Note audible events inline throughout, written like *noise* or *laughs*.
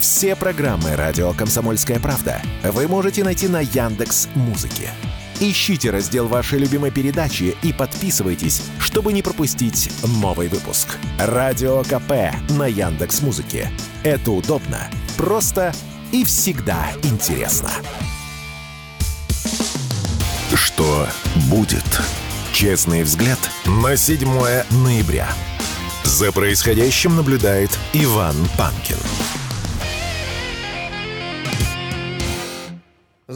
Все программы радио Комсомольская правда вы можете найти на Яндекс Музыке. Ищите раздел вашей любимой передачи и подписывайтесь, чтобы не пропустить новый выпуск. Радио КП на Яндекс Музыке. Это удобно, просто и всегда интересно. Что будет? Честный взгляд на 7 ноября. За происходящим наблюдает Иван Панкин.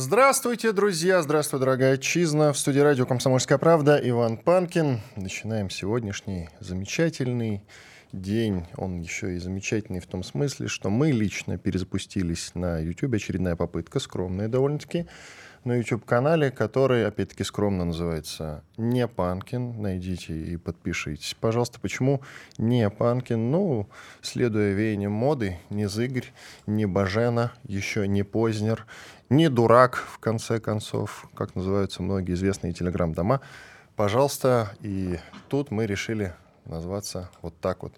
Здравствуйте, друзья! Здравствуй, дорогая отчизна! В студии радио «Комсомольская правда» Иван Панкин. Начинаем сегодняшний замечательный день. Он еще и замечательный в том смысле, что мы лично перезапустились на YouTube. Очередная попытка, скромная довольно-таки, на YouTube-канале, который, опять-таки, скромно называется «Не Панкин». Найдите и подпишитесь. Пожалуйста, почему «Не Панкин»? Ну, следуя веяниям моды, не Зыгорь, не Бажена, еще не Познер, не дурак, в конце концов, как называются многие известные телеграм-дома. Пожалуйста, и тут мы решили назваться вот так вот.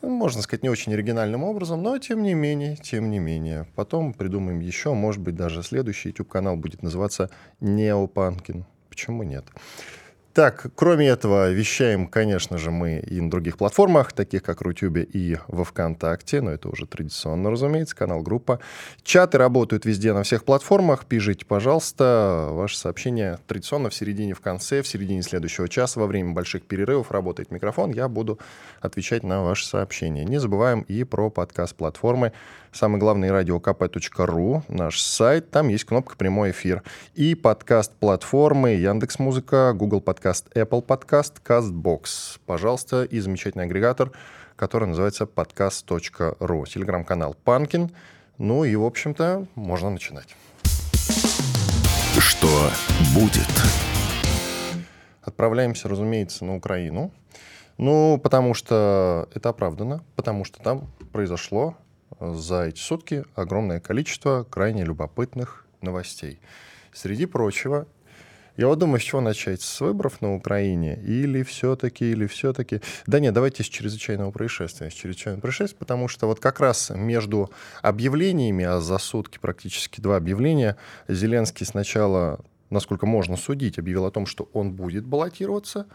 Можно сказать, не очень оригинальным образом, но тем не менее, тем не менее. Потом придумаем еще, может быть, даже следующий YouTube-канал будет называться Неопанкин. Почему нет? Так, кроме этого, вещаем, конечно же, мы и на других платформах, таких как Рутюбе и во ВКонтакте, но это уже традиционно, разумеется, канал, группа. Чаты работают везде на всех платформах, пишите, пожалуйста, ваши сообщения традиционно в середине, в конце, в середине следующего часа, во время больших перерывов работает микрофон, я буду отвечать на ваши сообщения. Не забываем и про подкаст-платформы самый главный радиокп.ру, наш сайт, там есть кнопка «Прямой эфир». И подкаст-платформы Яндекс Музыка, Google Подкаст, Apple Подкаст, CastBox. Пожалуйста, и замечательный агрегатор, который называется подкаст.ру. Телеграм-канал «Панкин». Ну и, в общем-то, можно начинать. Что будет? Отправляемся, разумеется, на Украину. Ну, потому что это оправдано, потому что там произошло за эти сутки огромное количество крайне любопытных новостей. Среди прочего, я вот думаю, с чего начать? С выборов на Украине? Или все-таки, или все-таки... Да нет, давайте с чрезвычайного происшествия. С чрезвычайного происшествия, потому что вот как раз между объявлениями, а за сутки практически два объявления, Зеленский сначала, насколько можно судить, объявил о том, что он будет баллотироваться,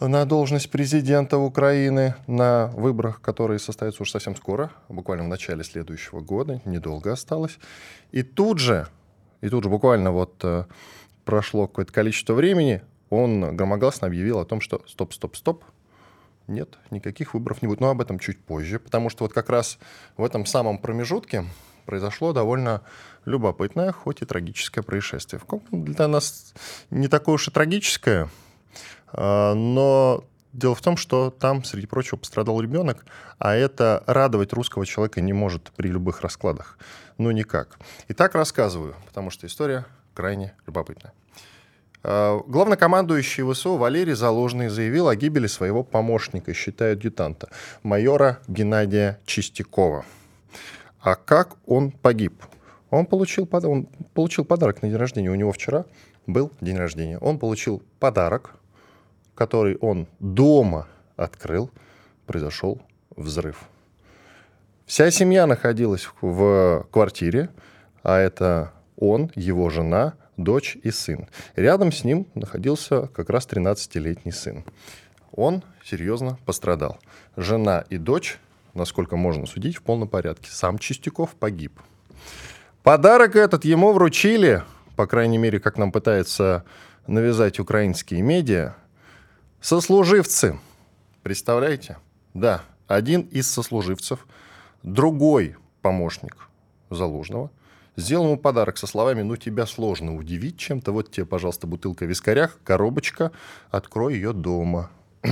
на должность президента Украины на выборах, которые состоятся уже совсем скоро, буквально в начале следующего года, недолго осталось. И тут же, и тут же буквально вот э, прошло какое-то количество времени, он громогласно объявил о том, что стоп, стоп, стоп, нет, никаких выборов не будет. Но об этом чуть позже, потому что вот как раз в этом самом промежутке произошло довольно любопытное, хоть и трагическое происшествие. Для нас не такое уж и трагическое, а, но дело в том, что там, среди прочего, пострадал ребенок, а это радовать русского человека не может при любых раскладах. Ну, никак. И так рассказываю, потому что история крайне любопытная. А, главнокомандующий ВСУ Валерий Заложный заявил о гибели своего помощника, считая адъютанта, майора Геннадия Чистякова. А как он погиб? Он получил, он получил подарок на день рождения. У него вчера был день рождения. Он получил подарок который он дома открыл, произошел взрыв. Вся семья находилась в квартире, а это он, его жена, дочь и сын. Рядом с ним находился как раз 13-летний сын. Он серьезно пострадал. Жена и дочь, насколько можно судить, в полном порядке. Сам Чистяков погиб. Подарок этот ему вручили, по крайней мере, как нам пытаются навязать украинские медиа, Сослуживцы. Представляете? Да, один из сослуживцев, другой помощник Залужного, сделал ему подарок со словами «Ну, тебя сложно удивить чем-то. Вот тебе, пожалуйста, бутылка вискаря, коробочка, открой ее дома». *clears throat*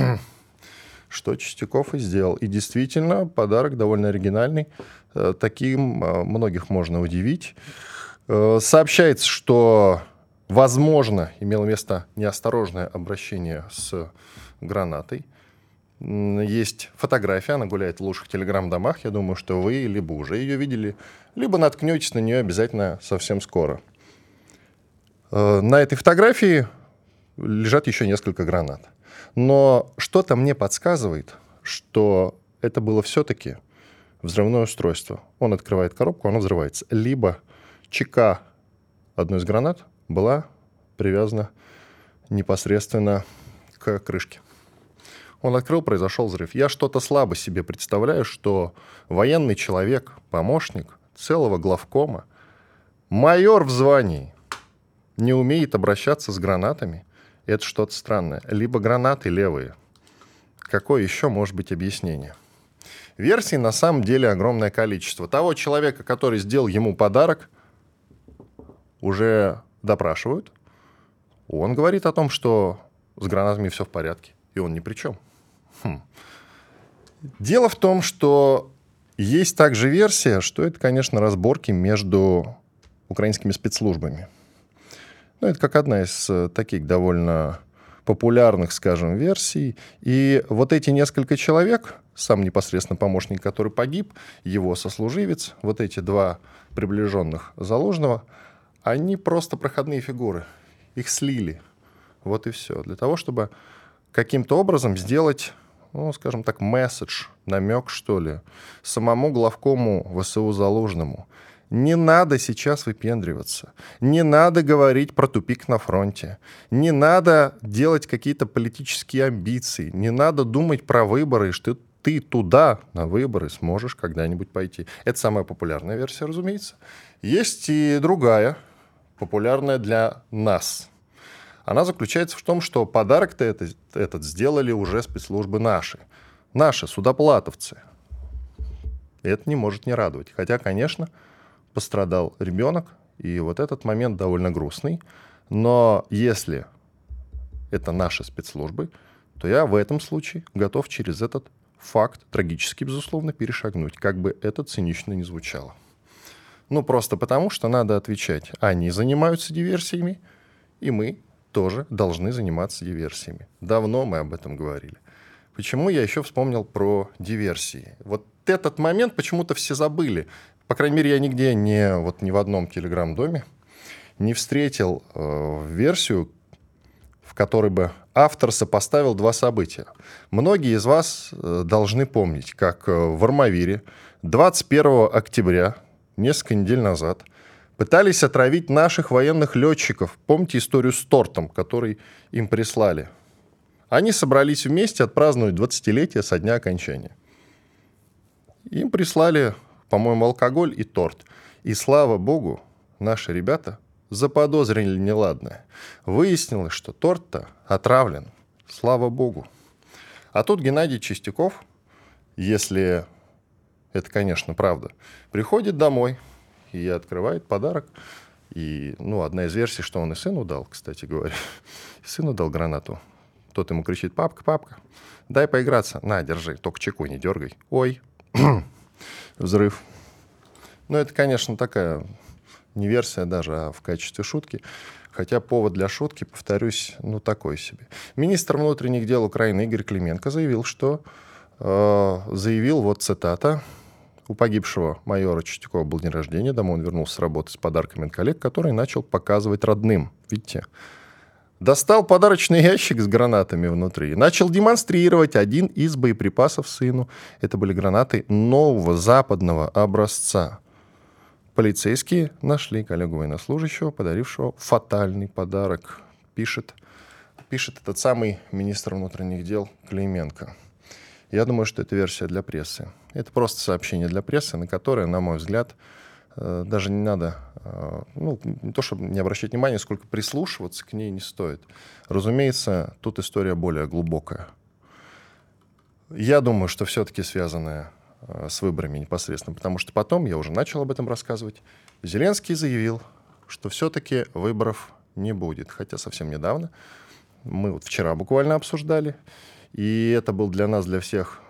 Что Чистяков и сделал. И действительно, подарок довольно оригинальный. Э, таким э, многих можно удивить. Э, сообщается, что Возможно, имело место неосторожное обращение с гранатой. Есть фотография, она гуляет в лучших телеграм-домах. Я думаю, что вы либо уже ее видели, либо наткнетесь на нее обязательно совсем скоро. Э, на этой фотографии лежат еще несколько гранат. Но что-то мне подсказывает, что это было все-таки взрывное устройство. Он открывает коробку, оно взрывается. Либо ЧК одной из гранат была привязана непосредственно к крышке. Он открыл, произошел взрыв. Я что-то слабо себе представляю, что военный человек, помощник целого главкома, майор в звании, не умеет обращаться с гранатами. Это что-то странное. Либо гранаты левые. Какое еще может быть объяснение? Версий на самом деле огромное количество. Того человека, который сделал ему подарок, уже допрашивают. Он говорит о том, что с гранатами все в порядке, и он ни при чем. Хм. Дело в том, что есть также версия, что это, конечно, разборки между украинскими спецслужбами. Ну, это как одна из э, таких довольно популярных, скажем, версий. И вот эти несколько человек, сам непосредственно помощник, который погиб, его сослуживец, вот эти два приближенных заложного, они просто проходные фигуры. Их слили. Вот и все. Для того, чтобы каким-то образом сделать ну, скажем так, месседж, намек, что ли, самому главкому ВСУ Залужному. Не надо сейчас выпендриваться. Не надо говорить про тупик на фронте. Не надо делать какие-то политические амбиции. Не надо думать про выборы, что ты туда на выборы сможешь когда-нибудь пойти. Это самая популярная версия, разумеется. Есть и другая, популярная для нас, она заключается в том, что подарок-то этот, этот сделали уже спецслужбы наши. Наши, судоплатовцы. Это не может не радовать. Хотя, конечно, пострадал ребенок, и вот этот момент довольно грустный. Но если это наши спецслужбы, то я в этом случае готов через этот факт, трагически, безусловно, перешагнуть, как бы это цинично не звучало. Ну, просто потому, что надо отвечать. Они занимаются диверсиями, и мы тоже должны заниматься диверсиями. Давно мы об этом говорили. Почему я еще вспомнил про диверсии? Вот этот момент почему-то все забыли. По крайней мере, я нигде не, вот ни в одном телеграм-доме не встретил э, версию, в которой бы автор сопоставил два события. Многие из вас э, должны помнить, как э, в Армавире 21 октября, несколько недель назад, пытались отравить наших военных летчиков. Помните историю с тортом, который им прислали? Они собрались вместе отпраздновать 20-летие со дня окончания. Им прислали, по-моему, алкоголь и торт. И слава богу, наши ребята заподозрили неладное. Выяснилось, что торт-то отравлен. Слава богу. А тут Геннадий Чистяков, если это, конечно, правда, приходит домой, и открывает подарок. И, ну, одна из версий, что он и сыну дал, кстати говоря. *laughs* Сыну дал гранату. Тот ему кричит, папка, папка, дай поиграться. На, держи, только чеку не дергай. Ой, *clears throat* взрыв. Ну, это, конечно, такая не версия даже, а в качестве шутки. Хотя повод для шутки, повторюсь, ну, такой себе. Министр внутренних дел Украины Игорь Клименко заявил, что э, заявил, вот цитата, у погибшего майора Чистякова был день рождения, домой он вернулся с работы с подарками от коллег, который начал показывать родным. Видите? Достал подарочный ящик с гранатами внутри. Начал демонстрировать один из боеприпасов сыну. Это были гранаты нового западного образца. Полицейские нашли коллегу военнослужащего, подарившего фатальный подарок. Пишет, пишет этот самый министр внутренних дел Клименко. Я думаю, что это версия для прессы. Это просто сообщение для прессы, на которое, на мой взгляд, э, даже не надо, э, ну, не то чтобы не обращать внимания, сколько прислушиваться к ней не стоит. Разумеется, тут история более глубокая. Я думаю, что все-таки связанная э, с выборами непосредственно, потому что потом, я уже начал об этом рассказывать, Зеленский заявил, что все-таки выборов не будет. Хотя совсем недавно, мы вот вчера буквально обсуждали, и это был для нас, для всех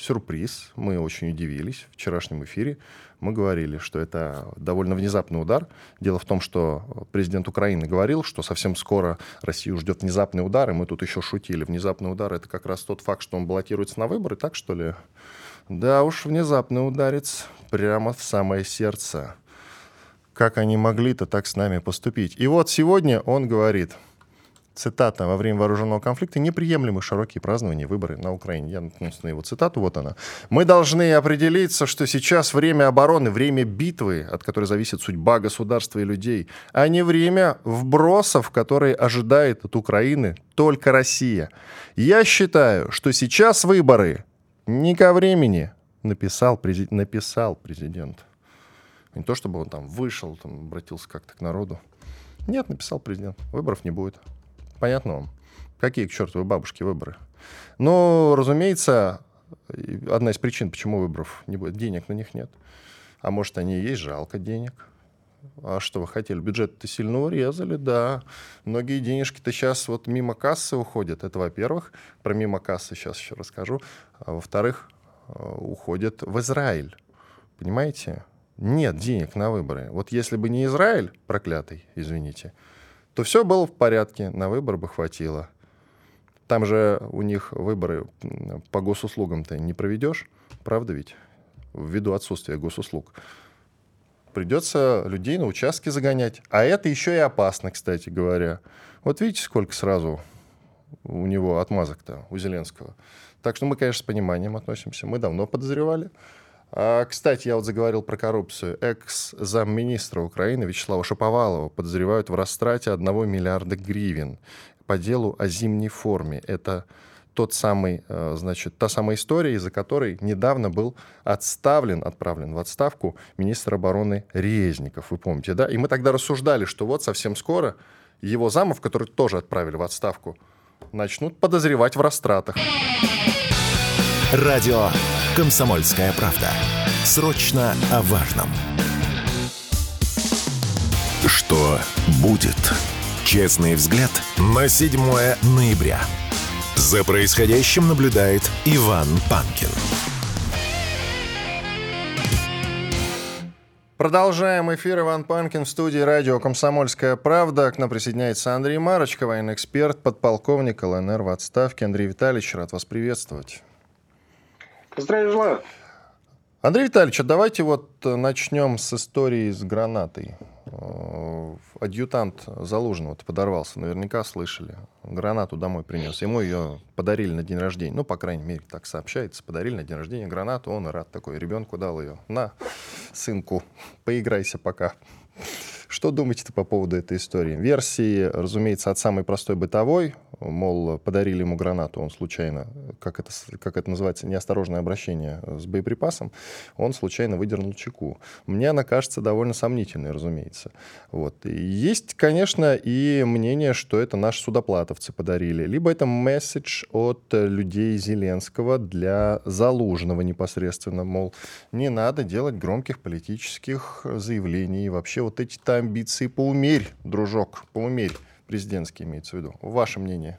сюрприз. Мы очень удивились. В вчерашнем эфире мы говорили, что это довольно внезапный удар. Дело в том, что президент Украины говорил, что совсем скоро Россию ждет внезапный удар, и мы тут еще шутили. Внезапный удар — это как раз тот факт, что он баллотируется на выборы, так что ли? Да уж, внезапный ударец прямо в самое сердце. Как они могли-то так с нами поступить? И вот сегодня он говорит, цитата, во время вооруженного конфликта неприемлемы широкие празднования выборы на Украине. Я наткнулся на его цитату, вот она. Мы должны определиться, что сейчас время обороны, время битвы, от которой зависит судьба государства и людей, а не время вбросов, которые ожидает от Украины только Россия. Я считаю, что сейчас выборы не ко времени, написал, президент, написал президент. Не то, чтобы он там вышел, там, обратился как-то к народу. Нет, написал президент. Выборов не будет. Понятно вам? Какие к чертовой бабушке выборы? Но, разумеется, одна из причин, почему выборов не будет, денег на них нет. А может, они и есть, жалко денег. А что вы хотели? Бюджет-то сильно урезали, да. Многие денежки-то сейчас вот мимо кассы уходят. Это, во-первых. Про мимо кассы сейчас еще расскажу. А во-вторых, э, уходят в Израиль. Понимаете? Нет денег на выборы. Вот если бы не Израиль, проклятый, извините, то все было в порядке, на выбор бы хватило. Там же у них выборы по госуслугам-то не проведешь, правда ведь? Ввиду отсутствия госуслуг. Придется людей на участке загонять. А это еще и опасно, кстати говоря. Вот видите, сколько сразу у него отмазок-то, у Зеленского. Так что мы, конечно, с пониманием относимся. Мы давно подозревали. А, кстати, я вот заговорил про коррупцию. Экс-замминистра Украины Вячеслава Шаповалова подозревают в растрате 1 миллиарда гривен по делу о зимней форме. Это тот самый, э, значит, та самая история, из-за которой недавно был отставлен, отправлен в отставку министр обороны Резников, вы помните, да? И мы тогда рассуждали, что вот совсем скоро его замов, который тоже отправили в отставку, начнут подозревать в растратах. Радио «Комсомольская правда». Срочно о важном. Что будет? Честный взгляд на 7 ноября. За происходящим наблюдает Иван Панкин. Продолжаем эфир. Иван Панкин в студии радио «Комсомольская правда». К нам присоединяется Андрей Марочка, военный эксперт, подполковник ЛНР в отставке. Андрей Витальевич, рад вас приветствовать. Здравия желаю. Андрей Витальевич, а давайте вот э, начнем с истории с гранатой. Э, адъютант Залужного подорвался, наверняка слышали. Гранату домой принес. Ему ее подарили на день рождения. Ну, по крайней мере, так сообщается. Подарили на день рождения гранату, он рад такой. Ребенку дал ее. На, сынку, поиграйся пока. Что думаете по поводу этой истории? Версии, разумеется, от самой простой бытовой, мол, подарили ему гранату, он случайно, как это, как это называется, неосторожное обращение с боеприпасом, он случайно выдернул чеку. Мне она кажется довольно сомнительной, разумеется. Вот. И есть, конечно, и мнение, что это наши судоплатовцы подарили, либо это месседж от людей Зеленского для Залужного непосредственно, мол, не надо делать громких политических заявлений, и вообще вот эти-то амбиции поумерь, дружок, поумерь, президентские имеется в виду. Ваше мнение?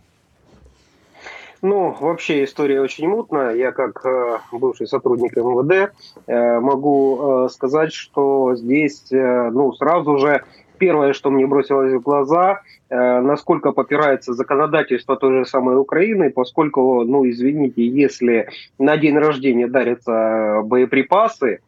Ну, вообще история очень мутная. Я как э, бывший сотрудник МВД э, могу э, сказать, что здесь, э, ну, сразу же первое, что мне бросилось в глаза, э, насколько попирается законодательство той же самой Украины, поскольку, ну, извините, если на день рождения дарятся боеприпасы,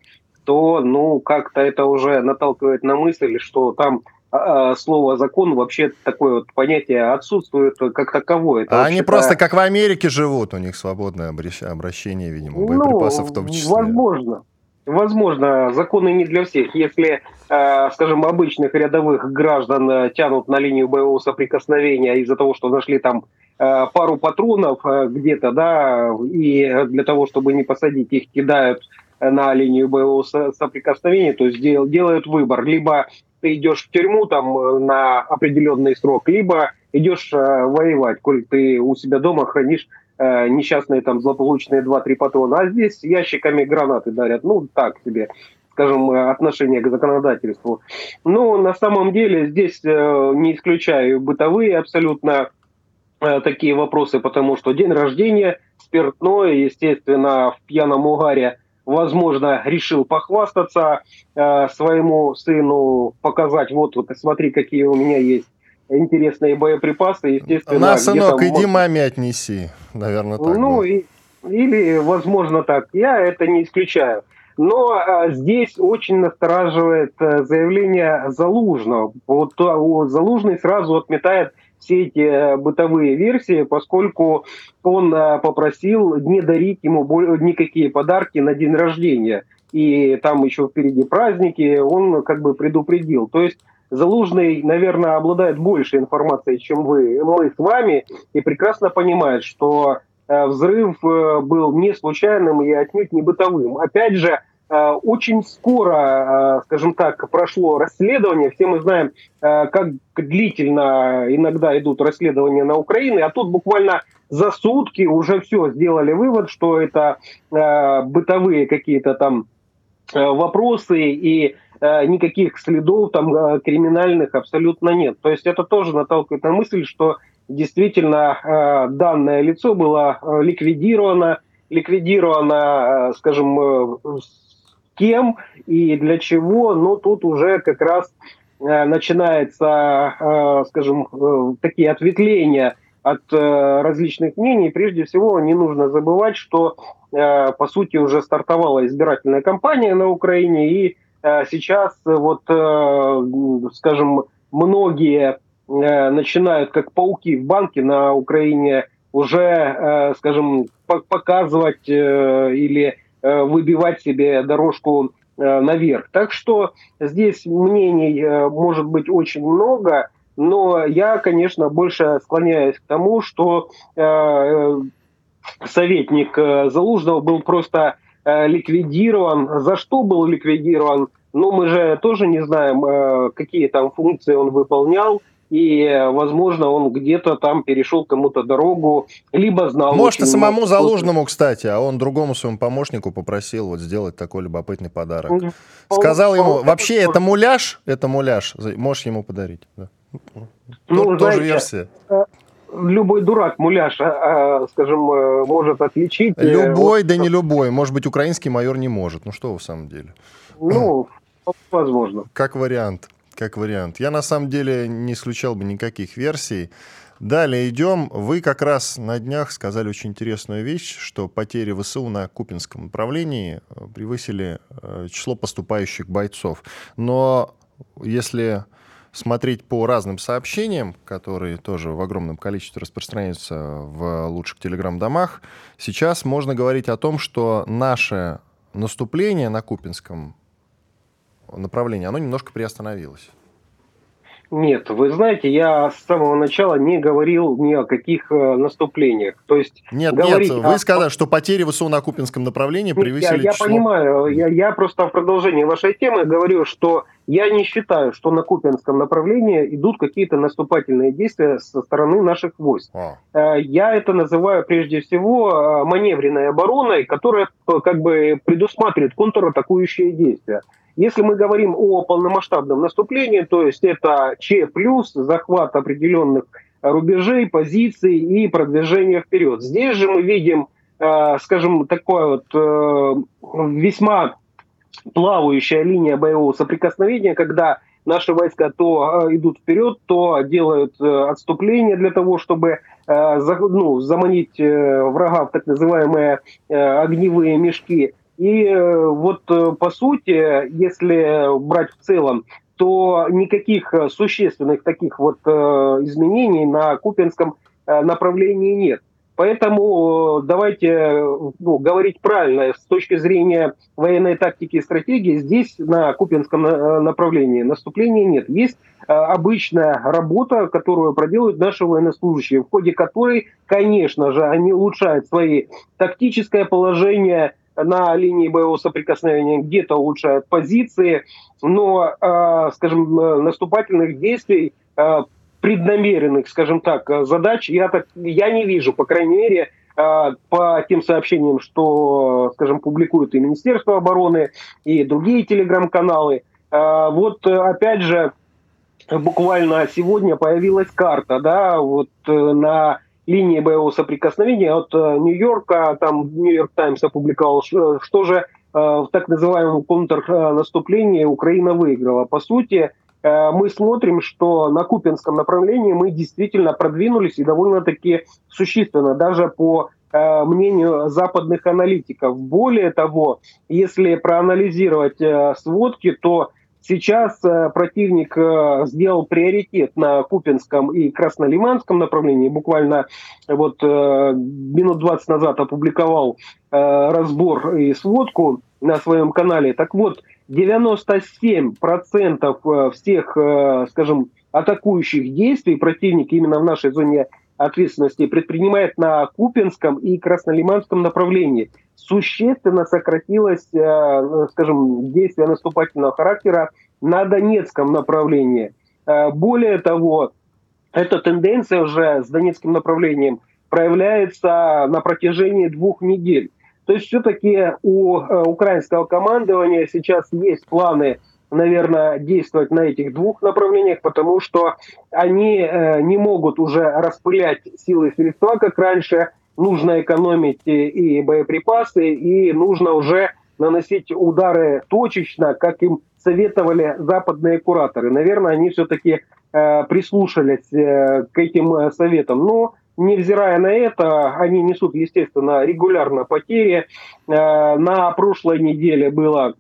то, ну, как-то это уже наталкивает на мысль, что там а, а, слово закон вообще такое вот понятие отсутствует как таковое. Это а они просто как в Америке живут, у них свободное обращение, видимо, ну, боеприпасов в том числе. Возможно. Возможно, законы не для всех. Если, э, скажем, обычных рядовых граждан э, тянут на линию боевого соприкосновения из-за того, что нашли там э, пару патронов где-то, да, и для того, чтобы не посадить их, кидают на линию боевого соприкосновения, то есть делают выбор. Либо ты идешь в тюрьму там э, на определенный срок, либо идешь э, воевать, коль ты у себя дома хранишь э, несчастные там злополучные 2-3 патрона. А здесь ящиками гранаты дарят. Ну, так себе скажем, отношение к законодательству. Но на самом деле здесь не исключаю бытовые абсолютно такие вопросы, потому что день рождения, спиртное, естественно, в пьяном угаре возможно, решил похвастаться э, своему сыну, показать, вот, вот, смотри, какие у меня есть интересные боеприпасы, естественно. На, сынок, иди маме отнеси, наверное, так. Ну, и, или, возможно, так. Я это не исключаю. Но а, здесь очень настораживает а, заявление Залужного. Вот а, Залужный сразу отметает все эти бытовые версии, поскольку он попросил не дарить ему никакие подарки на день рождения. И там еще впереди праздники, он как бы предупредил. То есть Залужный, наверное, обладает больше информацией, чем вы, мы с вами, и прекрасно понимает, что э, взрыв э, был не случайным и отнюдь не бытовым. Опять же, э, очень скоро, скажем так, прошло расследование. Все мы знаем, как длительно иногда идут расследования на Украине, а тут буквально за сутки уже все сделали вывод, что это бытовые какие-то там вопросы и Э, никаких следов там э, криминальных абсолютно нет. То есть это тоже наталкивает на мысль, что действительно э, данное лицо было ликвидировано, ликвидировано, скажем, кем и для чего, но тут уже как раз начинается, скажем, такие ответвления от различных мнений. Прежде всего, не нужно забывать, что, по сути, уже стартовала избирательная кампания на Украине, и Э, сейчас э, вот, э, скажем, многие начинают, как пауки в банке на Украине, уже, скажем, показывать или выбивать себе дорожку наверх. Так что здесь мнений может быть очень много, но я, конечно, больше склоняюсь к тому, что советник Залужного был просто Э, ликвидирован. За что был ликвидирован? Ну, мы же тоже не знаем, э, какие там функции он выполнял. И, возможно, он где-то там перешел кому-то дорогу, либо знал... Может, и самому много... Залужному, кстати, а он другому своему помощнику попросил вот сделать такой любопытный подарок. Ну, Сказал ему, вообще, это муляж, это муляж, можешь ему подарить. Да. Ну, Тоже знаете, версия. Э, любой дурак, муляж, а, а, скажем, э, может отличить. Э, любой, вот, да не любой. Может быть, украинский майор не может. Ну что вы в самом деле? Ну, возможно. Как вариант. Как вариант. Я на самом деле не исключал бы никаких версий. Далее идем. Вы как раз на днях сказали очень интересную вещь, что потери ВСУ на Купинском направлении э, превысили число поступающих бойцов. Но если смотреть по разным сообщениям, которые тоже в огромном количестве распространяются в лучших телеграм-домах, сейчас можно говорить о том, что наше наступление на Купинском направлении, оно немножко приостановилось. Нет, вы знаете, я с самого начала не говорил ни о каких э, наступлениях. То есть нет, нет, вы о... сказали, что потери ВСУ на Купинском направлении превысили Я, я число... понимаю, я, я просто в продолжении вашей темы говорю, что я не считаю, что на Купинском направлении идут какие-то наступательные действия со стороны наших войск. А. Э, я это называю прежде всего э, маневренной обороной, которая как бы предусматривает контратакующие действия. Если мы говорим о полномасштабном наступлении, то есть это Ч плюс, захват определенных рубежей, позиций и продвижение вперед. Здесь же мы видим, э, скажем, такое вот э, весьма плавающая линия боевого соприкосновения, когда наши войска то э, идут вперед, то делают отступление для того, чтобы ну, заманить врага в так называемые огневые мешки. И э, вот э, по сути, если брать в целом, то никаких э, существенных таких вот изменений на Купинском направлении нет. Поэтому давайте ну, говорить правильно с точки зрения военной тактики и стратегии. Здесь на Купинском направлении наступления нет. Есть обычная работа, которую проделывают наши военнослужащие, в ходе которой, конечно же, они улучшают свои тактическое положение, на линии боевого соприкосновения, где-то улучшают позиции, но, э, скажем, э, наступательных действий, э, преднамеренных, скажем так, задач я, так, я не вижу, по крайней мере, по тем сообщениям, что, скажем, публикуют и Министерство обороны, и другие телеграм-каналы. Вот, опять же, буквально сегодня появилась карта, да, вот на линии боевого соприкосновения от э, Нью-Йорка, там Нью-Йорк Таймс опубликовал, что же э, в так называемом контрнаступлении Украина выиграла. По сути, э, мы смотрим, что на Купинском направлении мы действительно продвинулись и довольно-таки существенно, даже по мнению западных аналитиков. Более того, если проанализировать сводки, то Сейчас э, противник э, сделал приоритет на Купинском и Краснолиманском направлении. Буквально вот э, минут 20 назад опубликовал разбор и сводку на своем канале. Так вот, 97% всех, скажем, атакующих действий противник именно в нашей зоне ответственности предпринимает на Купинском и Краснолиманском направлении – существенно сократилось, э, скажем, действие наступательного характера на Донецком направлении. Э, более того, эта тенденция уже с Донецким направлением проявляется на протяжении двух недель. То есть все-таки у э, украинского командования сейчас есть планы, наверное, действовать на этих двух направлениях, потому что они не могут уже распылять силы и средства, как раньше, нужно экономить и боеприпасы, и нужно уже наносить удары точечно, как им советовали западные кураторы. Наверное, они все-таки э, прислушались э, к этим э, советам. Но, невзирая на это, они несут, естественно, регулярно потери. Э, на прошлой неделе было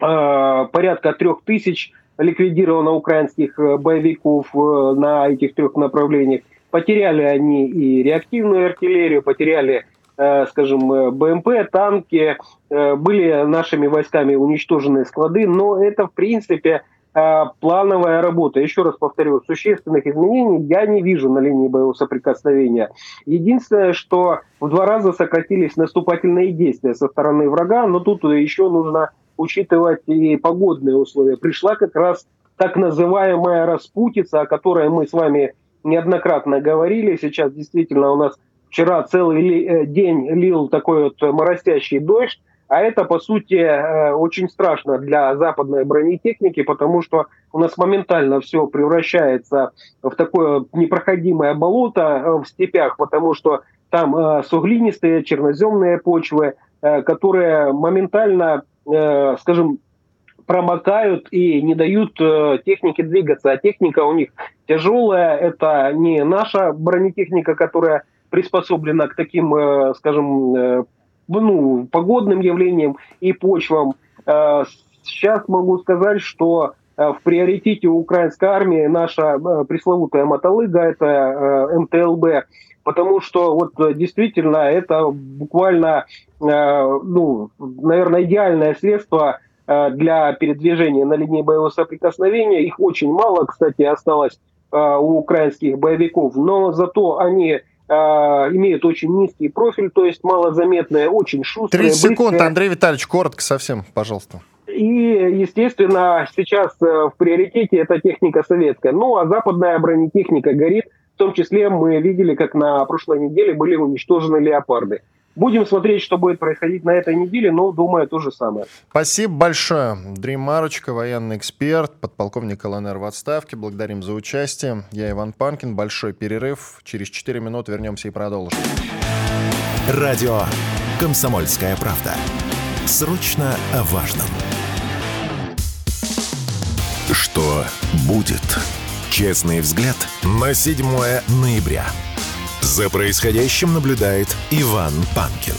э, порядка трех тысяч ликвидировано украинских э, боевиков на этих трех направлениях. Потеряли они и реактивную артиллерию, потеряли, скажем, БМП, танки, были нашими войсками уничтожены склады, но это, в принципе, плановая работа. Еще раз повторю, существенных изменений я не вижу на линии боевого соприкосновения. Единственное, что в два раза сократились наступательные действия со стороны врага, но тут еще нужно учитывать и погодные условия. Пришла как раз так называемая распутица, о которой мы с вами неоднократно говорили. Сейчас действительно у нас вчера целый э, день лил такой вот моросящий дождь, а это, по сути, э, очень страшно для западной бронетехники, потому что у нас моментально все превращается в такое непроходимое болото э, в степях, потому что там суглинистые черноземные почвы, которые моментально, скажем, промокают и не дают э, технике двигаться. А техника у них тяжелая, это не наша бронетехника, которая приспособлена к таким, э, скажем, э, ну, погодным явлениям и почвам. Э, сейчас могу сказать, что э, в приоритете украинской армии наша э, пресловутая мотолыга, это МТЛБ, потому что вот действительно это буквально, ну, наверное, идеальное средство для передвижения на линии боевого соприкосновения. Их очень мало, кстати, осталось у украинских боевиков, но зато они имеют очень низкий профиль, то есть малозаметные, очень шустрые. 30 секунд, быстрые. Андрей Витальевич, коротко совсем, пожалуйста. И, естественно, сейчас в приоритете эта техника советская. Ну, а западная бронетехника горит. В том числе мы видели, как на прошлой неделе были уничтожены леопарды. Будем смотреть, что будет происходить на этой неделе, но думаю, то же самое. Спасибо большое. Дрим Марочка, военный эксперт, подполковник ЛНР в отставке. Благодарим за участие. Я Иван Панкин. Большой перерыв. Через 4 минуты вернемся и продолжим. Радио «Комсомольская правда». Срочно о важном. Что будет? Честный взгляд на 7 ноября. За происходящим наблюдает Иван Панкин.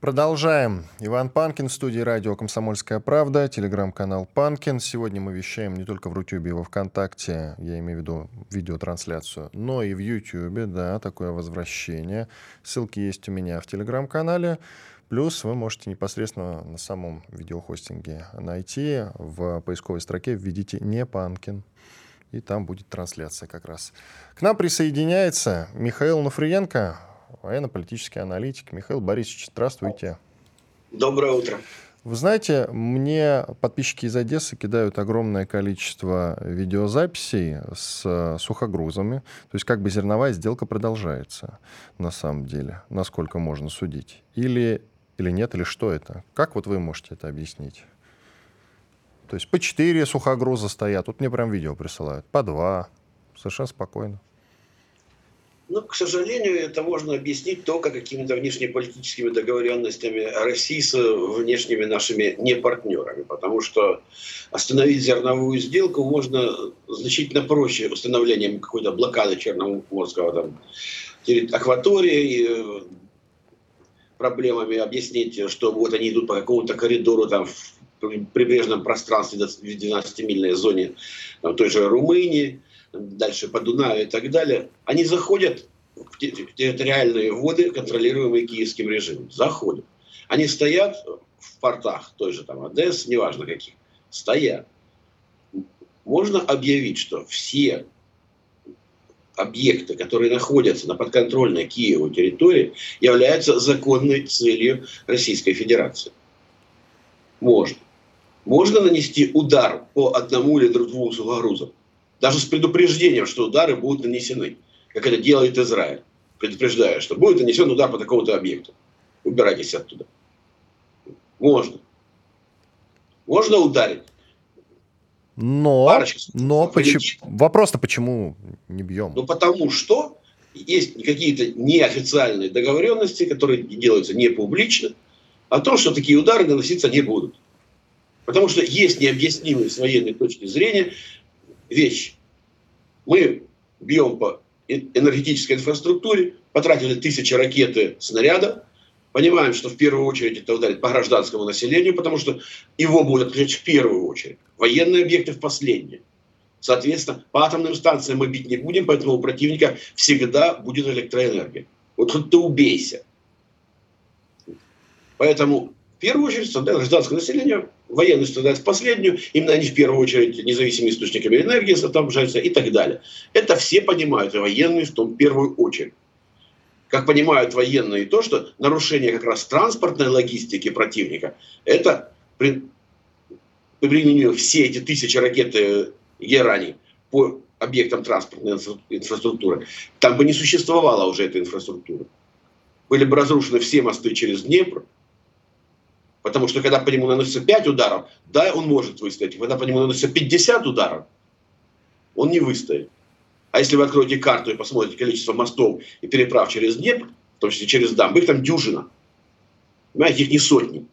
Продолжаем. Иван Панкин в студии радио «Комсомольская правда», телеграм-канал «Панкин». Сегодня мы вещаем не только в Рутюбе и во Вконтакте, я имею в виду видеотрансляцию, но и в Ютьюбе, да, такое возвращение. Ссылки есть у меня в телеграм-канале. Плюс вы можете непосредственно на самом видеохостинге найти в поисковой строке введите «не Панкин» и там будет трансляция как раз. К нам присоединяется Михаил Нуфриенко, военно-политический аналитик. Михаил Борисович, здравствуйте. Доброе утро. Вы знаете, мне подписчики из Одессы кидают огромное количество видеозаписей с сухогрузами. То есть как бы зерновая сделка продолжается на самом деле, насколько можно судить. Или, или нет, или что это? Как вот вы можете это объяснить? То есть по 4 сухогруза стоят. Тут мне прям видео присылают. По 2. Совершенно спокойно. Ну, к сожалению, это можно объяснить только какими-то внешнеполитическими договоренностями России с внешними нашими непартнерами, потому что остановить зерновую сделку можно значительно проще установлением какой-то блокады Черноморского там, акватории, проблемами, объяснить, что вот они идут по какому-то коридору там в прибрежном пространстве в 12-мильной зоне там, той же Румынии, дальше по Дунаю и так далее, они заходят в территориальные воды, контролируемые киевским режимом. Заходят. Они стоят в портах той же там Одессы, неважно каких, стоят. Можно объявить, что все объекты, которые находятся на подконтрольной Киеву территории, являются законной целью Российской Федерации. Можно. Можно нанести удар по одному или двум сухогрузам, даже с предупреждением, что удары будут нанесены, как это делает Израиль, предупреждая, что будет нанесен удар по такому-то объекту. Убирайтесь оттуда. Можно. Можно ударить. Но, Парочка, но почему, вопрос-то почему не бьем? Ну потому что есть какие-то неофициальные договоренности, которые делаются не публично, о том, что такие удары наноситься не будут. Потому что есть необъяснимые с военной точки зрения вещи. Мы бьем по энергетической инфраструктуре, потратили тысячи ракет и снарядов, понимаем, что в первую очередь это ударит по гражданскому населению, потому что его будут отключать в первую очередь. Военные объекты в последние. Соответственно, по атомным станциям мы бить не будем, поэтому у противника всегда будет электроэнергия. Вот хоть ты убейся. Поэтому в первую очередь страдает гражданское население, военные в последнюю, именно они в первую очередь независимыми источниками энергии снабжаются и так далее. Это все понимают, и военные в том первую очередь. Как понимают военные то, что нарушение как раз транспортной логистики противника, это при, при применению все эти тысячи ракет Герани по объектам транспортной инфраструктуры, там бы не существовало уже этой инфраструктуры. Были бы разрушены все мосты через Днепр, Потому что когда по нему наносится 5 ударов, да, он может выстоять. Когда по нему наносится 50 ударов, он не выстоит. А если вы откроете карту и посмотрите количество мостов и переправ через Днепр, в том числе через Дамб, их там дюжина. Понимаете, их не сотни.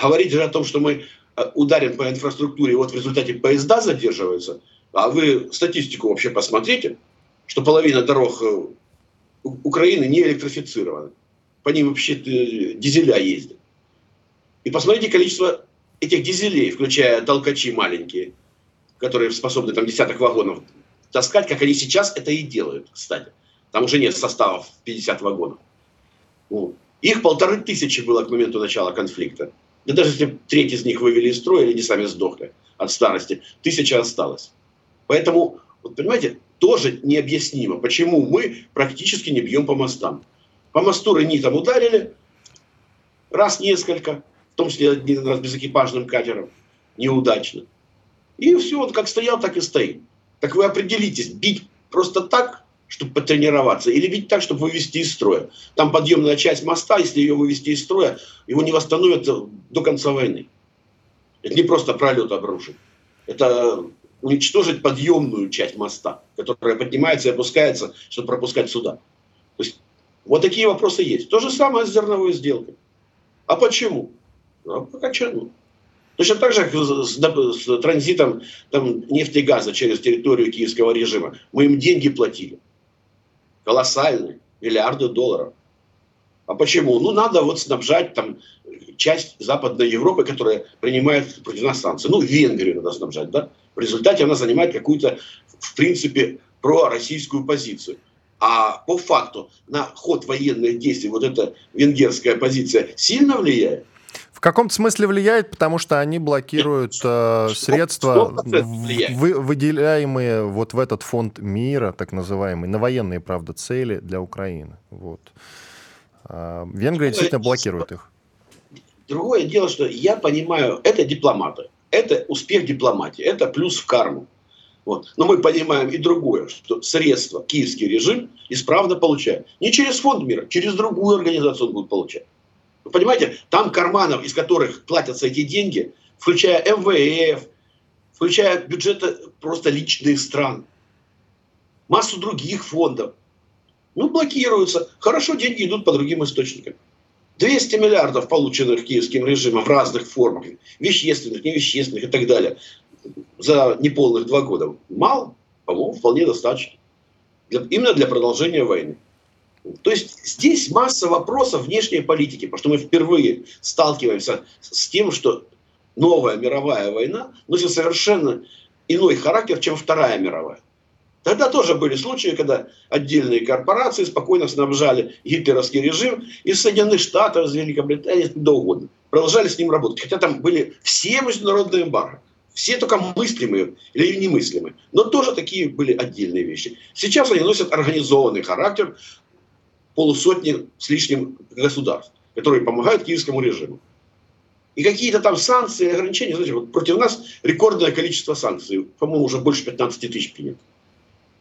Говорить же о том, что мы э, ударим по инфраструктуре, и вот в результате поезда задерживаются, а вы статистику вообще посмотрите, что половина дорог э, Украины не электрифицированы. По ним вообще э, дизеля ездят. И посмотрите количество этих дизелей, включая толкачи маленькие, которые способны там десяток вагонов таскать, как они сейчас это и делают, кстати. Там уже нет составов 50 вагонов. Вот. Их полторы тысячи было к моменту начала конфликта. Да даже если треть из них вывели из строя, или они сами сдохли от старости, тысяча осталось. Поэтому, вот понимаете, тоже необъяснимо, почему мы практически не бьем по мостам. По мосту Рени там ударили, раз несколько, в том числе один раз безэкипажным катером, неудачно. И все, вот как стоял, так и стоит. Так вы определитесь, бить просто так, чтобы потренироваться, или бить так, чтобы вывести из строя. Там подъемная часть моста, если ее вывести из строя, его не восстановят до конца войны. Это не просто пролет обрушить. Это уничтожить подъемную часть моста, которая поднимается и опускается, чтобы пропускать сюда. То есть вот такие вопросы есть. То же самое с зерновой сделкой. А почему? Ну, покачану. Точно так же, с, с транзитом там, нефти и газа через территорию киевского режима. Мы им деньги платили. Колоссальные. Миллиарды долларов. А почему? Ну, надо вот снабжать там часть Западной Европы, которая принимает против нас санкции. Ну, Венгрию надо снабжать, да? В результате она занимает какую-то, в принципе, пророссийскую позицию. А по факту на ход военных действий вот эта венгерская позиция сильно влияет? В каком-то смысле влияет, потому что они блокируют э, средства, вы, выделяемые вот в этот фонд мира, так называемый, на военные, правда, цели для Украины. Вот. А Венгрия действительно блокирует их. Другое дело, что я понимаю, это дипломаты, это успех дипломатии, это плюс в карму. Вот. Но мы понимаем и другое, что средства киевский режим исправно получает. Не через фонд мира, через другую организацию он будет получать. Вы понимаете, там карманов, из которых платятся эти деньги, включая МВФ, включая бюджеты просто личных стран, массу других фондов, ну, блокируются. Хорошо, деньги идут по другим источникам. 200 миллиардов, полученных киевским режимом в разных формах, вещественных, невещественных и так далее, за неполных два года. Мало? По-моему, вполне достаточно. Для, именно для продолжения войны. То есть здесь масса вопросов внешней политики, потому что мы впервые сталкиваемся с тем, что новая мировая война носит совершенно иной характер, чем Вторая мировая. Тогда тоже были случаи, когда отдельные корпорации спокойно снабжали гитлеровский режим из Соединенных Штатов, из Великобритании, куда угодно. Продолжали с ним работать. Хотя там были все международные эмбарго. Все только мыслимые или немыслимые. Но тоже такие были отдельные вещи. Сейчас они носят организованный характер полусотни с лишним государств, которые помогают киевскому режиму. И какие-то там санкции, ограничения, знаете, вот против нас рекордное количество санкций, по-моему, уже больше 15 тысяч принято.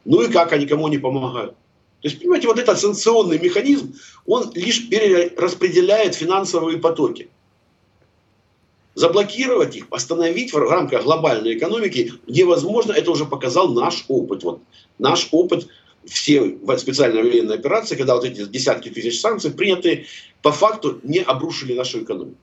Ну и как они кому не помогают? То есть, понимаете, вот этот санкционный механизм, он лишь перераспределяет финансовые потоки. Заблокировать их, остановить в рамках глобальной экономики невозможно. Это уже показал наш опыт. Вот наш опыт все специальные военные операции, когда вот эти десятки тысяч санкций приняты, по факту не обрушили нашу экономику.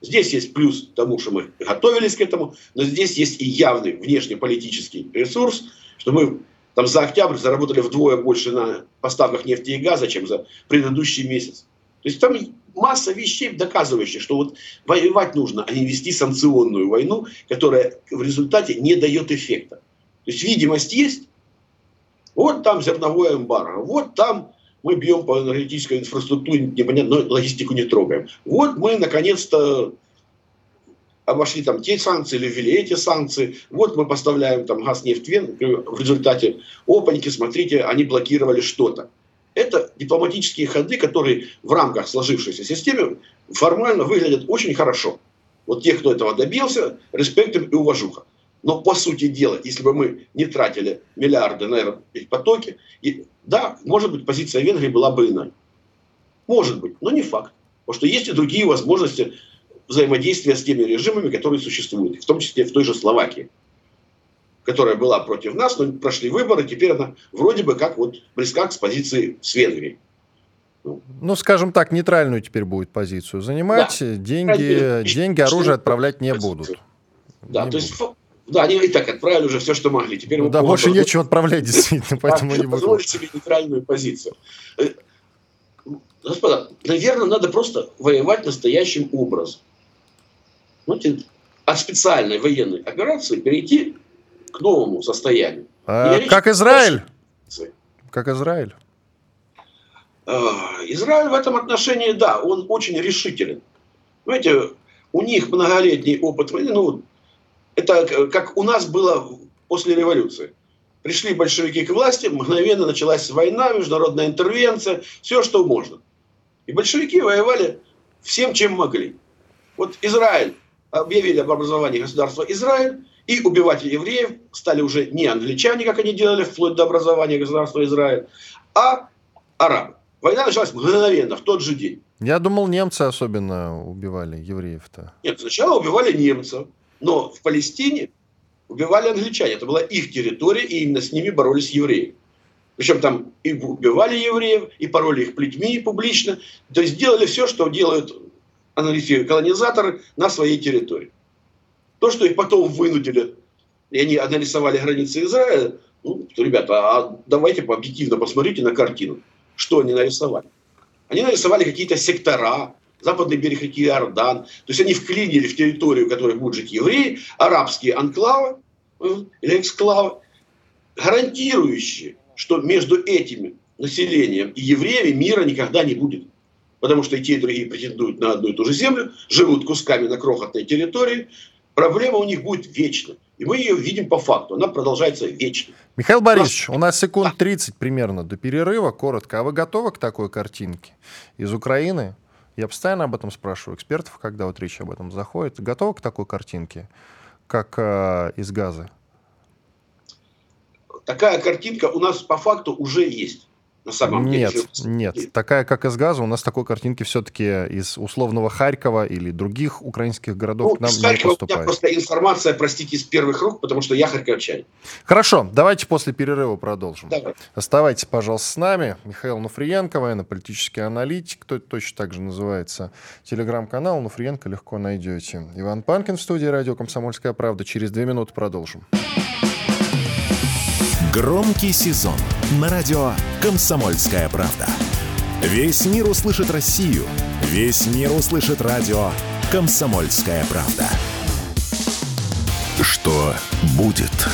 Здесь есть плюс тому, что мы готовились к этому, но здесь есть и явный внешнеполитический ресурс, что мы там за октябрь заработали вдвое больше на поставках нефти и газа, чем за предыдущий месяц. То есть там масса вещей, доказывающих, что вот воевать нужно, а не вести санкционную войну, которая в результате не дает эффекта. То есть видимость есть. Вот там зерновое эмбарго, вот там мы бьем по энергетической инфраструктуре, непонятно, но логистику не трогаем. Вот мы наконец-то обошли там те санкции или ввели эти санкции. Вот мы поставляем там газ, нефть, вен. В результате, опаньки, смотрите, они блокировали что-то. Это дипломатические ходы, которые в рамках сложившейся системы формально выглядят очень хорошо. Вот те, кто этого добился, респектом и уважуха. Но по сути дела, если бы мы не тратили миллиарды на потоки, и, да, может быть, позиция Венгрии была бы иной. Может быть, но не факт. Потому что есть и другие возможности взаимодействия с теми режимами, которые существуют, в том числе в той же Словакии, которая была против нас, но прошли выборы, теперь она вроде бы как вот близка к позиции с Венгрией. Ну, скажем так, нейтральную теперь будет позицию занимать, да. деньги, деньги, оружие отправлять не будут. Да, не то есть да, они и так отправили уже все, что могли. Теперь ну, да, больше позволить... нечего отправлять, действительно, *laughs* поэтому не. Позволить себе нейтральную позицию. Господа, наверное, надо просто воевать настоящим образом знаете, от специальной военной операции перейти к новому состоянию. А, как Израиль? Как Израиль? А, Израиль в этом отношении, да, он очень решителен. Знаете, у них многолетний опыт войны, ну, это как у нас было после революции. Пришли большевики к власти, мгновенно началась война, международная интервенция, все, что можно. И большевики воевали всем, чем могли. Вот Израиль объявили об образовании государства Израиль, и убивать евреев стали уже не англичане, как они делали, вплоть до образования государства Израиль, а арабы. Война началась мгновенно, в тот же день. Я думал, немцы особенно убивали евреев-то. Нет, сначала убивали немцев, но в Палестине убивали англичане. Это была их территория, и именно с ними боролись евреи. Причем там и убивали евреев, и пороли их плетьми публично. То есть делали все, что делают аналитики колонизаторы на своей территории. То, что их потом вынудили, и они нарисовали границы Израиля, ну, ребята, а давайте объективно посмотрите на картину. Что они нарисовали? Они нарисовали какие-то сектора, западный берег реки Иордан. То есть они вклинили в территорию, в которой будут жить евреи, арабские анклавы или эксклавы, гарантирующие, что между этим населением и евреями мира никогда не будет потому что и те, и другие претендуют на одну и ту же землю, живут кусками на крохотной территории, проблема у них будет вечна. И мы ее видим по факту, она продолжается вечно. Михаил Борисович, у нас секунд 30 примерно до перерыва, коротко. А вы готовы к такой картинке из Украины? Я постоянно об этом спрашиваю экспертов, когда вот речь об этом заходит. Готовы к такой картинке, как э, из газа? Такая картинка у нас по факту уже есть на самом нет, деле. Нет, нет. Такая, как из газа, у нас такой картинки все-таки из условного Харькова или других украинских городов ну, к нам из не Харькова поступает. У меня просто информация, простите, из первых рук, потому что я харьковчанин. Хорошо, давайте после перерыва продолжим. Давай. Оставайтесь, пожалуйста, с нами. Михаил Нуфриенко, военно-политический аналитик, кто точно так же называется, телеграм-канал Нуфриенко легко найдете. Иван Панкин в студии радио «Комсомольская правда». Через две минуты продолжим. Громкий сезон на радио «Комсомольская правда». Весь мир услышит Россию. Весь мир услышит радио «Комсомольская правда». Что будет?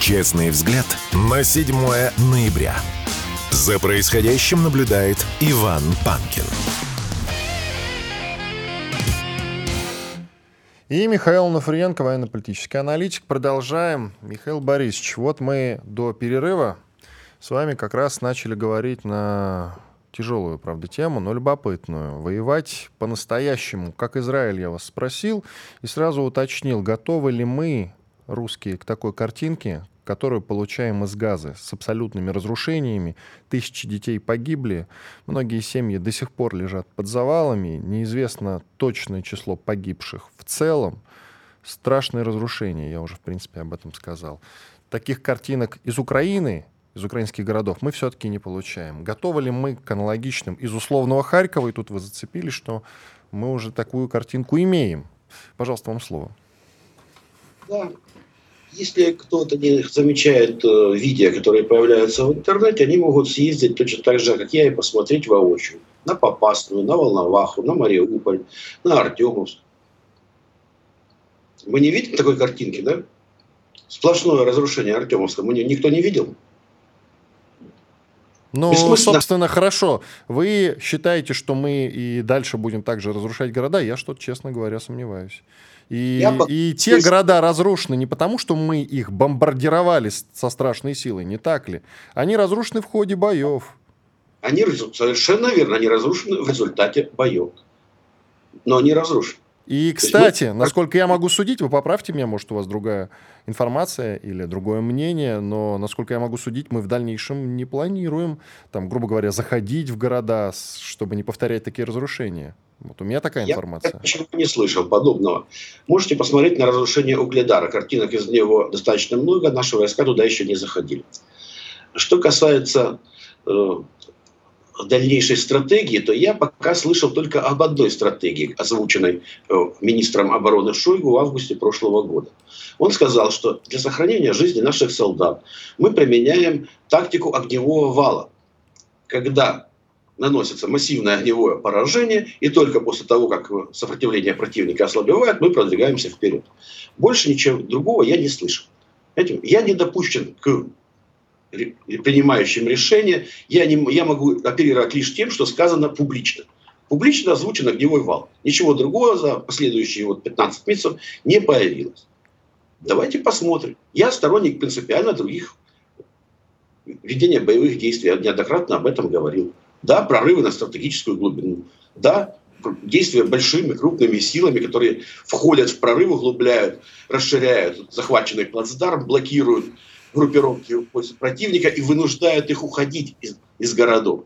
Честный взгляд на 7 ноября. За происходящим наблюдает Иван Панкин. И Михаил Нафриенко, военно-политический аналитик. Продолжаем. Михаил Борисович, вот мы до перерыва с вами как раз начали говорить на тяжелую, правда, тему, но любопытную. Воевать по-настоящему, как Израиль, я вас спросил, и сразу уточнил, готовы ли мы, русские, к такой картинке, которую получаем из газа с абсолютными разрушениями. Тысячи детей погибли, многие семьи до сих пор лежат под завалами, неизвестно точное число погибших. В целом страшные разрушения, я уже, в принципе, об этом сказал. Таких картинок из Украины из украинских городов мы все-таки не получаем. Готовы ли мы к аналогичным из условного Харькова, и тут вы зацепили, что мы уже такую картинку имеем. Пожалуйста, вам слово. Да. Если кто-то не замечает э, видео, которые появляются в интернете, они могут съездить точно так же, как я, и посмотреть воочию. На Попасную, на Волноваху, на Мариуполь, на Артемовск. Мы не видим такой картинки, да? Сплошное разрушение Артемовска. Мы никто не видел. Ну, собственно, хорошо. Вы считаете, что мы и дальше будем также разрушать города? Я что-то, честно говоря, сомневаюсь. И, Я... и те есть... города разрушены не потому, что мы их бомбардировали со страшной силой, не так ли? Они разрушены в ходе боев. Они совершенно верно, они разрушены в результате боев. Но они разрушены. И, кстати, есть, насколько я могу судить, вы поправьте меня, может, у вас другая информация или другое мнение, но, насколько я могу судить, мы в дальнейшем не планируем, там, грубо говоря, заходить в города, чтобы не повторять такие разрушения. Вот у меня такая информация. Я почему не слышал подобного. Можете посмотреть на разрушение Угледара. Картинок из него достаточно много. Наши войска туда еще не заходили. Что касается э, дальнейшей стратегии, то я пока слышал только об одной стратегии, озвученной э, министром обороны Шойгу в августе прошлого года. Он сказал, что для сохранения жизни наших солдат мы применяем тактику огневого вала, когда наносится массивное огневое поражение, и только после того, как сопротивление противника ослабевает, мы продвигаемся вперед. Больше ничего другого я не слышал. Я не допущен к принимающим решения, я, не, я могу оперировать лишь тем, что сказано публично. Публично озвучен огневой вал. Ничего другого за последующие вот 15 месяцев не появилось. Давайте посмотрим. Я сторонник принципиально других ведения боевых действий. Я неоднократно об этом говорил. Да, прорывы на стратегическую глубину. Да, действия большими, крупными силами, которые входят в прорыв, углубляют, расширяют захваченный плацдарм, блокируют группировки противника и вынуждают их уходить из, из городов.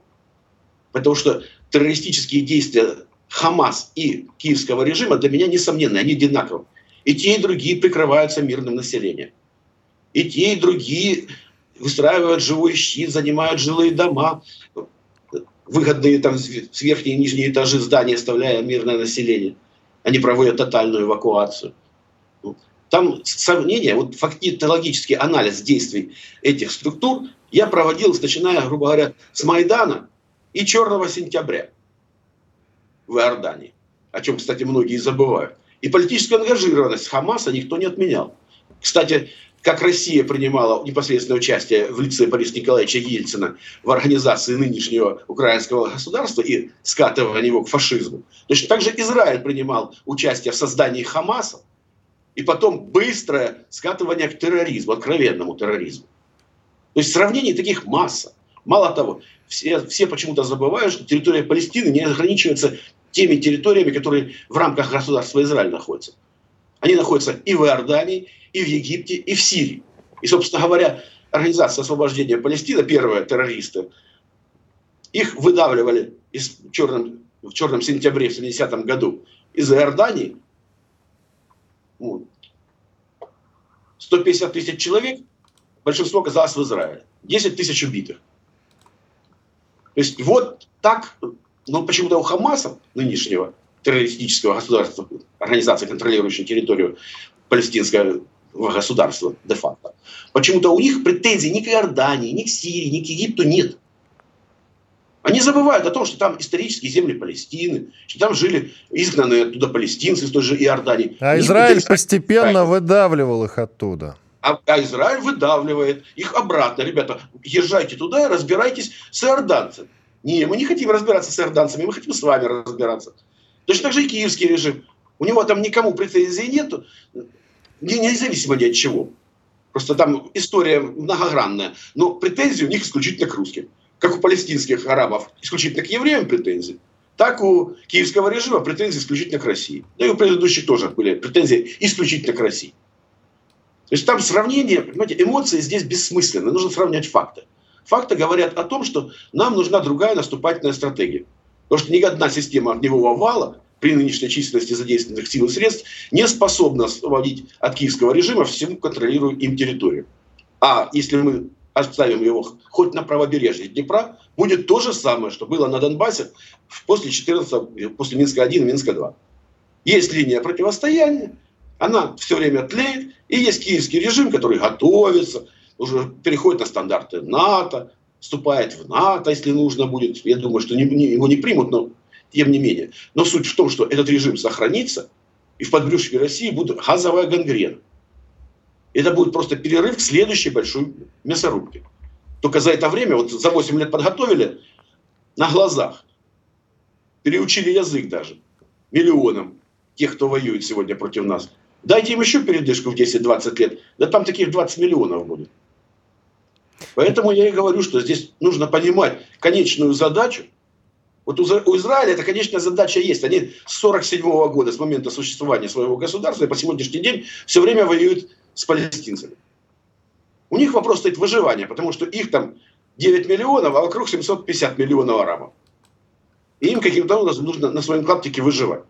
Потому что террористические действия Хамас и киевского режима для меня несомненны, они одинаковы. И те, и другие прикрываются мирным населением. И те, и другие выстраивают живой щит, занимают жилые дома, выгодные там с верхние и нижние этажи здания, оставляя мирное население. Они проводят тотальную эвакуацию. Там сомнения, вот фактологический анализ действий этих структур я проводил, начиная, грубо говоря, с Майдана и Черного сентября в Иордании, о чем, кстати, многие забывают. И политическую ангажированность Хамаса никто не отменял. Кстати, как Россия принимала непосредственное участие в лице Бориса Николаевича Ельцина в организации нынешнего украинского государства и скатывания его к фашизму, точно так же Израиль принимал участие в создании Хамаса, и потом быстрое скатывание к терроризму, откровенному терроризму. То есть сравнений таких масса. Мало того, все, все почему-то забывают, что территория Палестины не ограничивается теми территориями, которые в рамках государства Израиль находятся. Они находятся и в Иордании, и в Египте, и в Сирии. И, собственно говоря, Организация освобождения Палестины, первые террористы, их выдавливали из черном, в черном сентябре в 70-м году из Иордании, 150 тысяч человек, большинство оказалось в Израиле. 10 тысяч убитых. То есть вот так, но почему-то у Хамаса, нынешнего террористического государства, организации, контролирующей территорию палестинского государства де-факто, почему-то у них претензий ни к Иордании, ни к Сирии, ни к Египту нет. Они забывают о том, что там исторические земли Палестины, что там жили изгнанные оттуда палестинцы из той же Иордании. А Израиль постепенно выдавливал их оттуда. А, а Израиль выдавливает их обратно. Ребята, езжайте туда и разбирайтесь с иорданцами. Не, мы не хотим разбираться с иорданцами, мы хотим с вами разбираться. Точно так же и киевский режим. У него там никому претензий нету, независимо ни от чего. Просто там история многогранная. Но претензии у них исключительно к русским. Как у палестинских арабов исключительно к евреям претензии, так у киевского режима претензии исключительно к России. Да и у предыдущих тоже были претензии исключительно к России. То есть там сравнение, понимаете, эмоции здесь бессмысленны. Нужно сравнивать факты. Факты говорят о том, что нам нужна другая наступательная стратегия. Потому что ни одна система огневого вала при нынешней численности задействованных сил и средств не способна освободить от киевского режима всему контролируемую им территорию. А если мы оставим его хоть на правобережье Днепра, будет то же самое, что было на Донбассе после 14, после Минска-1 и Минска-2. Есть линия противостояния, она все время тлеет, и есть киевский режим, который готовится, уже переходит на стандарты НАТО, вступает в НАТО, если нужно будет. Я думаю, что не, не, его не примут, но тем не менее. Но суть в том, что этот режим сохранится, и в подбрюшке России будет газовая гангрена. Это будет просто перерыв к следующей большой мясорубке. Только за это время, вот за 8 лет подготовили на глазах, переучили язык даже миллионам тех, кто воюет сегодня против нас. Дайте им еще передышку в 10-20 лет, да там таких 20 миллионов будет. Поэтому я и говорю, что здесь нужно понимать конечную задачу, вот у Израиля эта конечная задача есть. Они с 47 года, с момента существования своего государства, и по сегодняшний день все время воюют с палестинцами. У них вопрос стоит выживания, потому что их там 9 миллионов, а вокруг 750 миллионов арабов. И им каким-то образом нужно на своем клаптике выживать.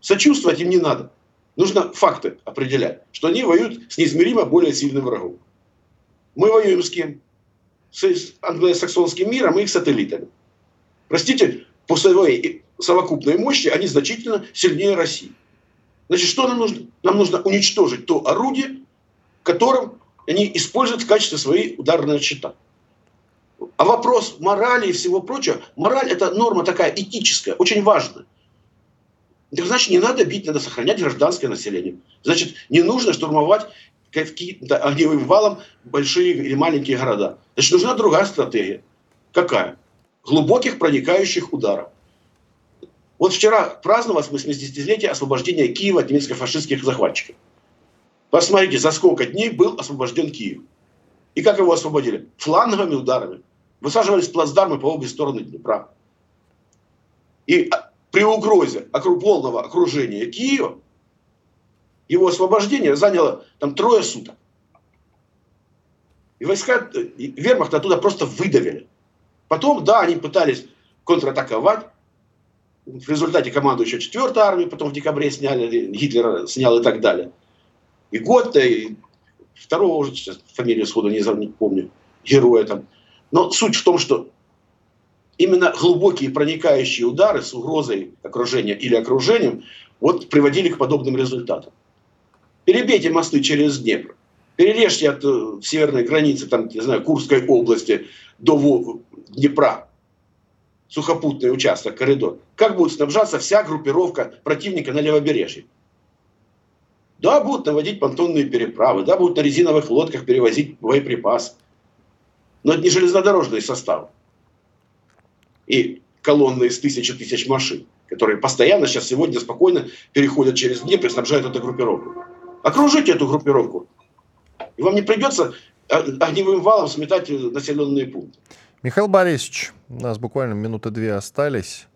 Сочувствовать им не надо. Нужно факты определять, что они воюют с неизмеримо более сильным врагом. Мы воюем с кем? С англосаксонским миром и их сателлитами. Простите, по своей совокупной мощи они значительно сильнее России. Значит, что нам нужно? Нам нужно уничтожить то орудие, которым они используют в качестве своей ударной щита. А вопрос морали и всего прочего, мораль это норма такая этическая, очень важная. Так значит, не надо бить, надо сохранять гражданское население. Значит, не нужно штурмовать каким-то огневым валом большие или маленькие города. Значит, нужна другая стратегия. Какая? Глубоких проникающих ударов. Вот вчера праздновалось 80-летие освобождения Киева от немецко-фашистских захватчиков. Посмотрите, за сколько дней был освобожден Киев. И как его освободили? Фланговыми ударами. Высаживались плацдармы по обе стороны Днепра. И а, при угрозе полного окружения Киева его освобождение заняло там трое суток. И войска э, вермахта оттуда просто выдавили. Потом, да, они пытались контратаковать. В результате командующего 4 армии, потом в декабре сняли, Гитлер снял и так далее. И Готта, и второго уже сейчас фамилию сходу не, не помню, героя там. Но суть в том, что именно глубокие проникающие удары с угрозой окружения или окружением вот приводили к подобным результатам. Перебейте мосты через Днепр, перережьте от э, северной границы, там, не знаю, Курской области до Днепра, сухопутный участок, коридор, как будет снабжаться вся группировка противника на левобережье? Да, будут наводить понтонные переправы, да, будут на резиновых лодках перевозить боеприпасы. Но это не железнодорожный состав. И колонны из тысячи тысяч машин, которые постоянно сейчас сегодня спокойно переходят через Днепр и снабжают эту группировку. Окружите эту группировку. И вам не придется огневым валом сметать населенные пункты. Михаил Борисович, у нас буквально минуты две остались.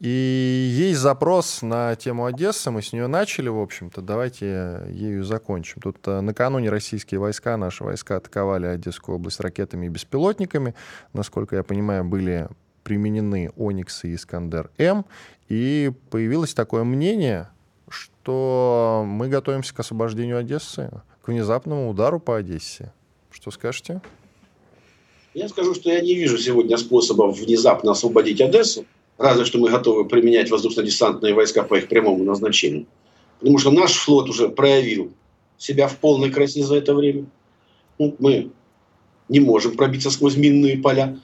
И есть запрос на тему Одессы. Мы с нее начали, в общем-то. Давайте ею закончим. Тут э, накануне российские войска, наши войска атаковали Одесскую область ракетами и беспилотниками. Насколько я понимаю, были применены Оникс и Искандер-М. И появилось такое мнение, что мы готовимся к освобождению Одессы, к внезапному удару по Одессе. Что скажете? Я скажу, что я не вижу сегодня способов внезапно освободить Одессу, разве что мы готовы применять воздушно-десантные войска по их прямому назначению. Потому что наш флот уже проявил себя в полной красе за это время. Ну, мы не можем пробиться сквозь минные поля.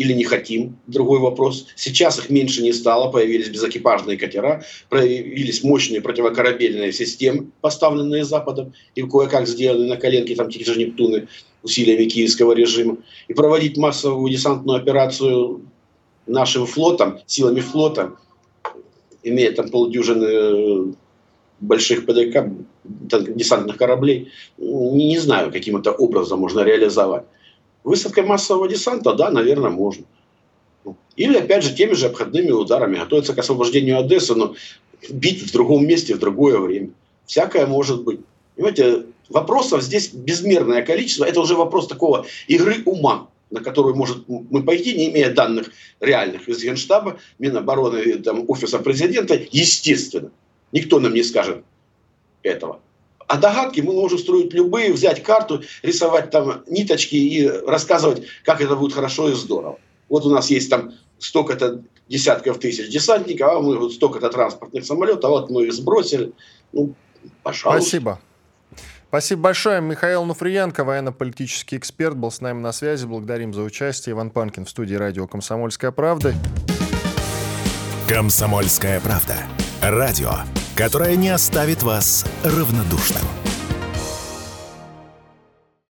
Или не хотим, другой вопрос. Сейчас их меньше не стало, появились безэкипажные катера, появились мощные противокорабельные системы, поставленные Западом и кое-как сделаны на коленке, там те же Нептуны усилиями киевского режима. И проводить массовую десантную операцию нашим флотом, силами флота, имея там полдюжины э, больших ПДК, десантных кораблей, не, не знаю, каким это образом можно реализовать. Высадка массового десанта, да, наверное, можно. Или, опять же, теми же обходными ударами готовиться к освобождению Одессы, но бить в другом месте в другое время. Всякое может быть. Понимаете, вопросов здесь безмерное количество. Это уже вопрос такого игры ума, на которую может мы пойти, не имея данных реальных из Генштаба, Минобороны, там, Офиса президента, естественно. Никто нам не скажет этого. А догадки мы можем строить любые, взять карту, рисовать там ниточки и рассказывать, как это будет хорошо и здорово. Вот у нас есть там столько-то десятков тысяч десантников, а мы вот столько-то транспортных самолетов, а вот мы их сбросили. Ну, пожалуйста. Спасибо. Спасибо большое. Михаил Нуфриенко, военно-политический эксперт, был с нами на связи. Благодарим за участие. Иван Панкин в студии радио «Комсомольская правда». «Комсомольская правда». Радио, которое не оставит вас равнодушным.